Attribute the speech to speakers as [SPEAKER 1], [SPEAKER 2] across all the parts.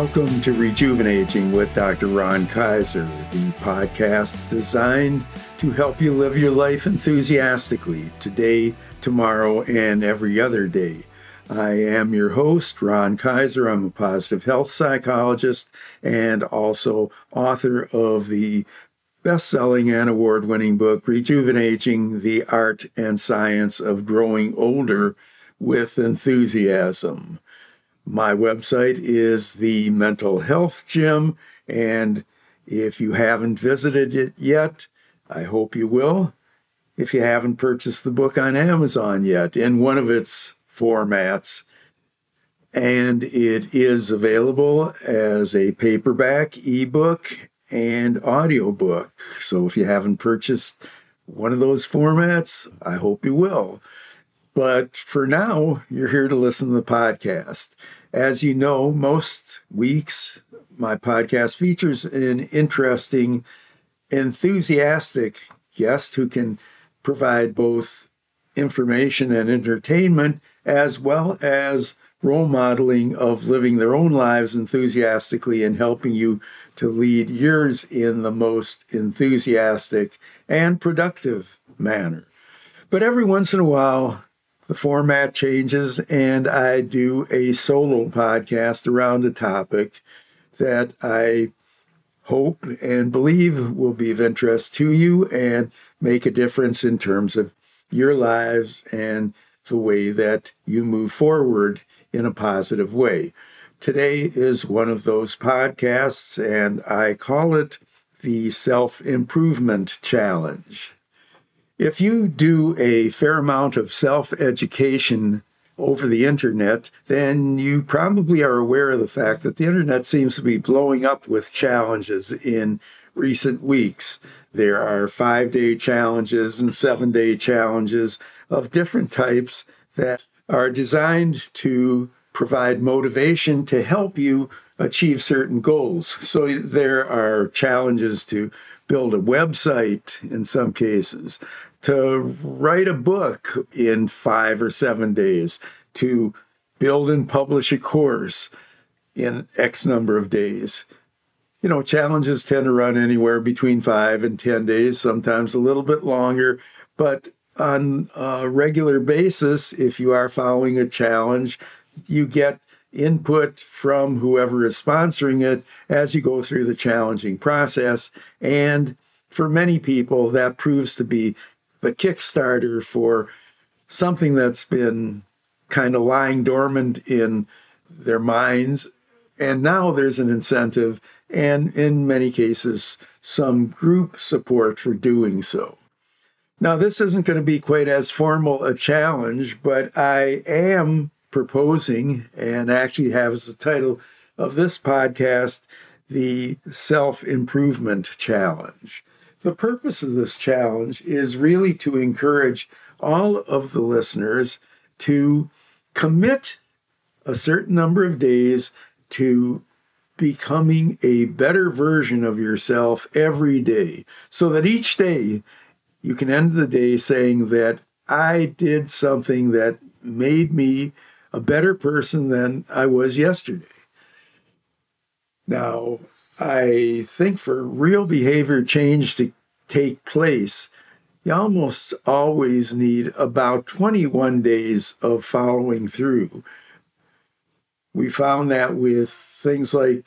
[SPEAKER 1] Welcome to Rejuvenating with Dr. Ron Kaiser, the podcast designed to help you live your life enthusiastically today, tomorrow, and every other day. I am your host, Ron Kaiser. I'm a positive health psychologist and also author of the best selling and award winning book, Rejuvenating the Art and Science of Growing Older with Enthusiasm. My website is the Mental Health Gym, and if you haven't visited it yet, I hope you will. If you haven't purchased the book on Amazon yet in one of its formats, and it is available as a paperback, ebook, and audiobook. So if you haven't purchased one of those formats, I hope you will. But for now, you're here to listen to the podcast. As you know, most weeks my podcast features an interesting, enthusiastic guest who can provide both information and entertainment as well as role modeling of living their own lives enthusiastically and helping you to lead yours in the most enthusiastic and productive manner. But every once in a while, the format changes, and I do a solo podcast around a topic that I hope and believe will be of interest to you and make a difference in terms of your lives and the way that you move forward in a positive way. Today is one of those podcasts, and I call it the Self Improvement Challenge. If you do a fair amount of self education over the internet, then you probably are aware of the fact that the internet seems to be blowing up with challenges in recent weeks. There are five day challenges and seven day challenges of different types that are designed to provide motivation to help you achieve certain goals. So there are challenges to build a website in some cases to write a book in five or seven days, to build and publish a course in X number of days. You know, challenges tend to run anywhere between five and 10 days, sometimes a little bit longer. But on a regular basis, if you are following a challenge, you get input from whoever is sponsoring it as you go through the challenging process. And for many people, that proves to be the Kickstarter for something that's been kind of lying dormant in their minds. And now there's an incentive, and in many cases, some group support for doing so. Now, this isn't going to be quite as formal a challenge, but I am proposing, and actually have as the title of this podcast, the Self Improvement Challenge. The purpose of this challenge is really to encourage all of the listeners to commit a certain number of days to becoming a better version of yourself every day so that each day you can end the day saying that I did something that made me a better person than I was yesterday. Now, I think for real behavior change to take place, you almost always need about 21 days of following through. We found that with things like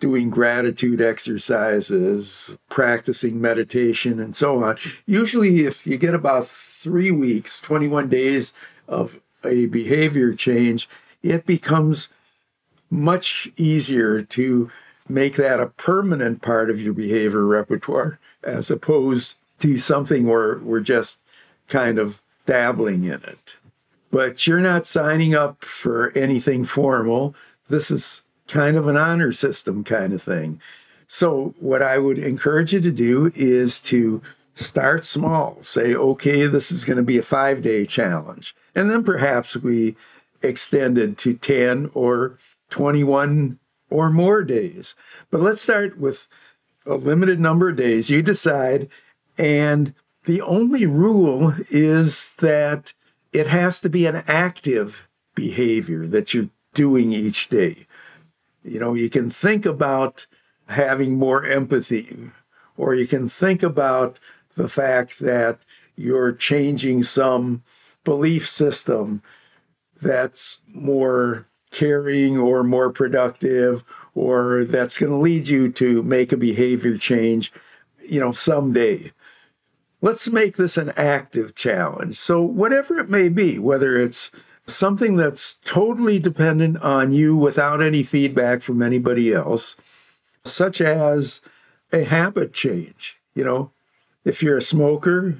[SPEAKER 1] doing gratitude exercises, practicing meditation, and so on. Usually, if you get about three weeks, 21 days of a behavior change, it becomes much easier to make that a permanent part of your behavior repertoire as opposed to something where we're just kind of dabbling in it. But you're not signing up for anything formal. This is kind of an honor system kind of thing. So, what I would encourage you to do is to start small. Say, okay, this is going to be a five day challenge. And then perhaps we extend it to 10 or 21 or more days. But let's start with a limited number of days. You decide. And the only rule is that it has to be an active behavior that you're doing each day. You know, you can think about having more empathy, or you can think about the fact that you're changing some belief system that's more caring or more productive or that's going to lead you to make a behavior change you know someday. Let's make this an active challenge. So whatever it may be whether it's something that's totally dependent on you without any feedback from anybody else such as a habit change you know. If you're a smoker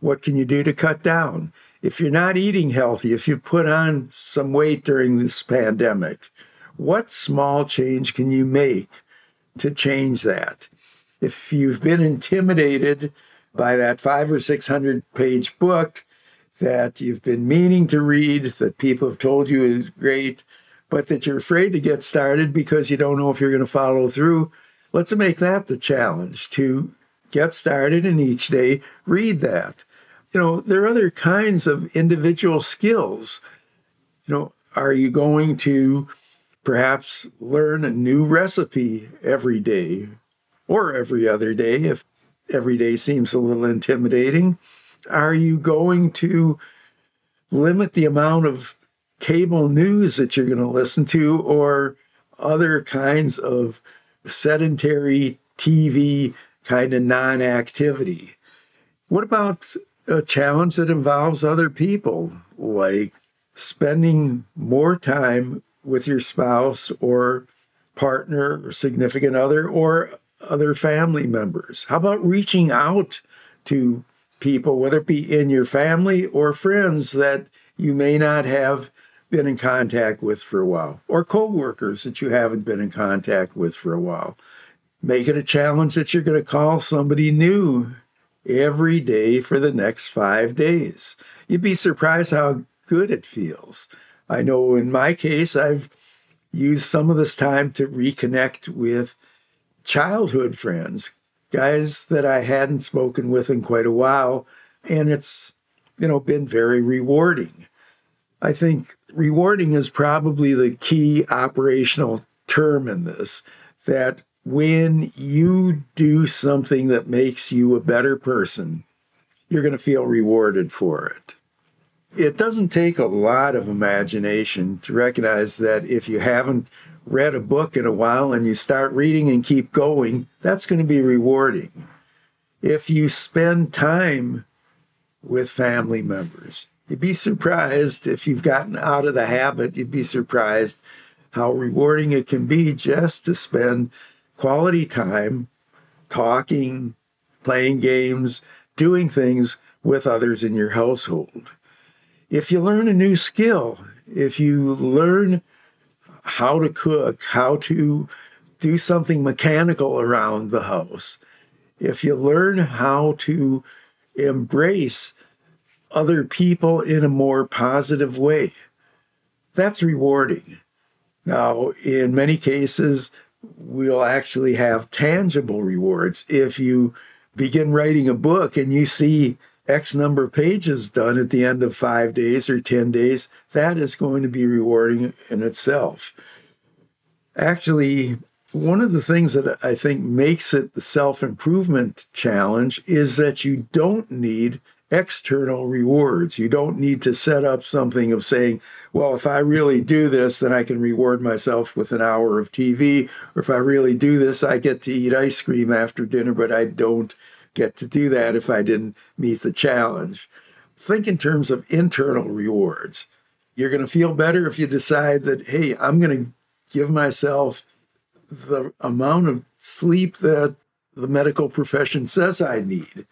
[SPEAKER 1] what can you do to cut down if you're not eating healthy, if you've put on some weight during this pandemic, what small change can you make to change that? If you've been intimidated by that five or 600 page book that you've been meaning to read, that people have told you is great, but that you're afraid to get started because you don't know if you're going to follow through, let's make that the challenge to get started and each day read that you know, there are other kinds of individual skills. You know, are you going to perhaps learn a new recipe every day or every other day if every day seems a little intimidating? Are you going to limit the amount of cable news that you're going to listen to or other kinds of sedentary TV kind of non activity? What about a challenge that involves other people, like spending more time with your spouse or partner or significant other or other family members? How about reaching out to people, whether it be in your family or friends that you may not have been in contact with for a while, or coworkers that you haven't been in contact with for a while? Make it a challenge that you're going to call somebody new every day for the next five days. You'd be surprised how good it feels. I know in my case, I've used some of this time to reconnect with childhood friends, guys that I hadn't spoken with in quite a while, and it's you know been very rewarding. I think rewarding is probably the key operational term in this that when you do something that makes you a better person, you're going to feel rewarded for it. It doesn't take a lot of imagination to recognize that if you haven't read a book in a while and you start reading and keep going, that's going to be rewarding. If you spend time with family members, you'd be surprised if you've gotten out of the habit, you'd be surprised how rewarding it can be just to spend quality time talking, playing games, doing things with others in your household. If you learn a new skill, if you learn how to cook, how to do something mechanical around the house, if you learn how to embrace other people in a more positive way, that's rewarding. Now, in many cases, will actually have tangible rewards. If you begin writing a book and you see X number of pages done at the end of five days or 10 days, that is going to be rewarding in itself. Actually, one of the things that I think makes it the self improvement challenge is that you don't need external rewards. You don't need to set up something of saying, well, if I really do this, then I can reward myself with an hour of TV. Or if I really do this, I get to eat ice cream after dinner, but I don't get to do that if I didn't meet the challenge. Think in terms of internal rewards. You're going to feel better if you decide that, hey, I'm going to give myself the amount of sleep that the medical profession says I need.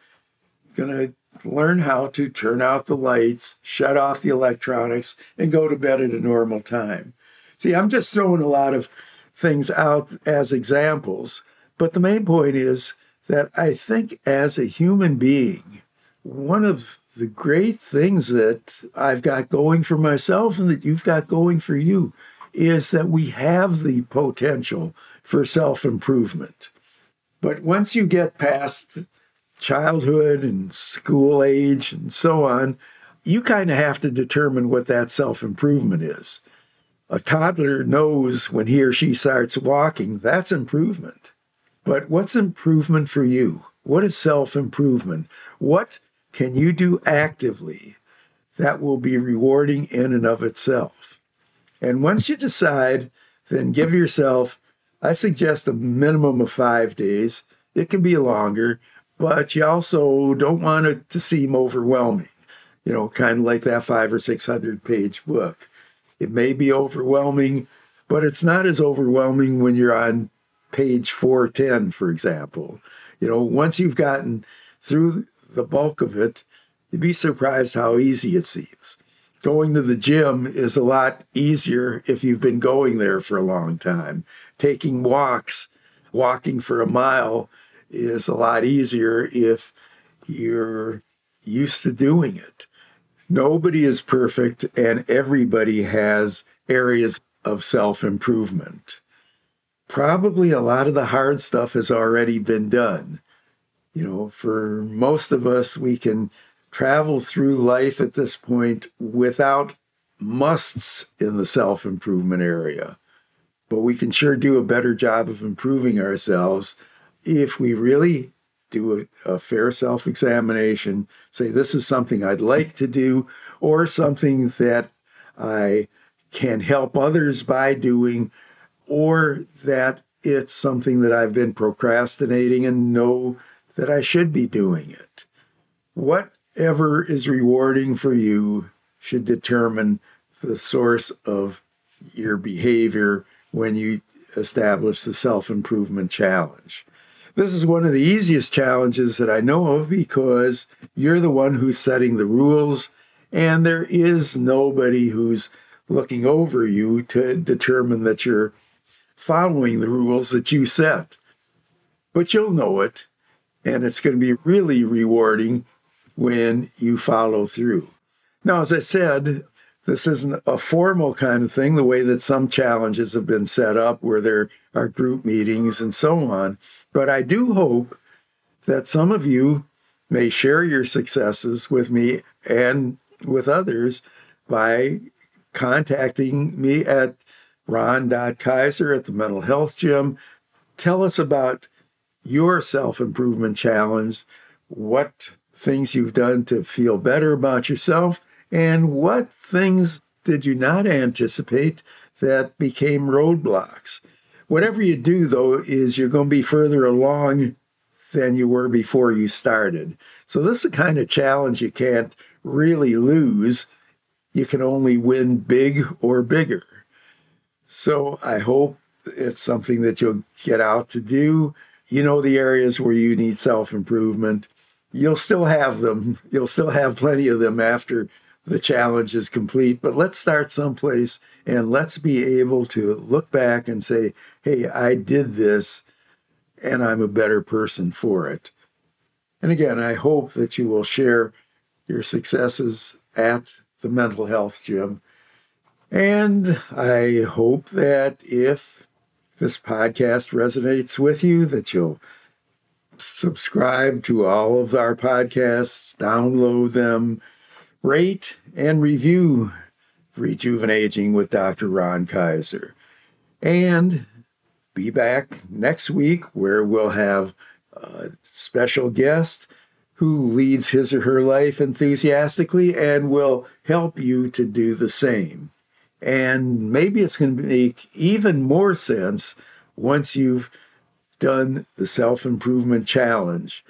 [SPEAKER 1] Going to learn how to turn out the lights, shut off the electronics, and go to bed at a normal time. See, I'm just throwing a lot of things out as examples, but the main point is that I think as a human being, one of the great things that I've got going for myself and that you've got going for you is that we have the potential for self improvement. But once you get past childhood and school age and so on, you kind of have to determine what that self improvement is. A toddler knows when he or she starts walking, that's improvement. But what's improvement for you? What is self improvement? What can you do actively that will be rewarding in and of itself? And once you decide, then give yourself, I suggest a minimum of five days. It can be longer, but you also don't want it to seem overwhelming, you know, kind of like that five or 600 page book. It may be overwhelming, but it's not as overwhelming when you're on page 410, for example. You know, once you've gotten through the bulk of it, you'd be surprised how easy it seems. Going to the gym is a lot easier if you've been going there for a long time. Taking walks, walking for a mile, is a lot easier if you're used to doing it. Nobody is perfect, and everybody has areas of self improvement. Probably a lot of the hard stuff has already been done. You know, for most of us, we can travel through life at this point without musts in the self improvement area. But we can sure do a better job of improving ourselves if we really do a, a fair self examination, say, this is something I'd like to do, or something that I can help others by doing, or that it's something that I've been procrastinating and know that I should be doing it. Whatever is rewarding for you should determine the source of your behavior when you establish the self improvement challenge. This is one of the easiest challenges that I know of because you're the one who's setting the rules, and there is nobody who's looking over you to determine that you're following the rules that you set. But you'll know it, and it's going to be really rewarding when you follow through. Now, as I said, this isn't a formal kind of thing, the way that some challenges have been set up, where there are group meetings and so on. But I do hope that some of you may share your successes with me and with others by contacting me at ron.kaiser at the Mental Health Gym. Tell us about your self improvement challenge, what things you've done to feel better about yourself, and what things did you not anticipate that became roadblocks? Whatever you do, though, is you're going to be further along than you were before you started. So, this is the kind of challenge you can't really lose. You can only win big or bigger. So, I hope it's something that you'll get out to do. You know the areas where you need self improvement. You'll still have them. You'll still have plenty of them after the challenge is complete. But let's start someplace and let's be able to look back and say, hey, I did this and I'm a better person for it. And again, I hope that you will share your successes at the mental health gym. And I hope that if this podcast resonates with you, that you'll subscribe to all of our podcasts, download them, rate and review Rejuvenating with Dr. Ron Kaiser. And be back next week where we'll have a special guest who leads his or her life enthusiastically and will help you to do the same. And maybe it's going to make even more sense once you've done the self improvement challenge.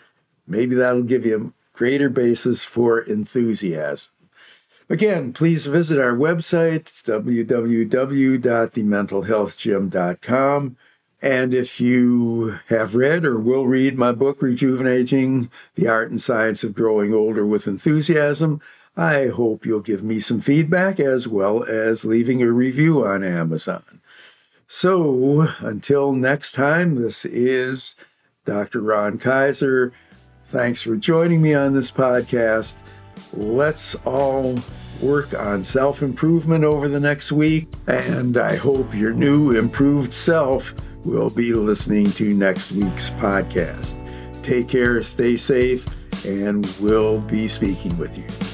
[SPEAKER 1] Maybe that'll give you a greater basis for enthusiasm. Again, please visit our website, www.thementalhealthgym.com. And if you have read or will read my book, Rejuvenating The Art and Science of Growing Older with Enthusiasm, I hope you'll give me some feedback as well as leaving a review on Amazon. So until next time, this is Dr. Ron Kaiser Thanks for joining me on this podcast. Let's all work on self improvement over the next week, and I hope your new improved self will be listening to next week's podcast. Take care, stay safe, and we'll be speaking with you.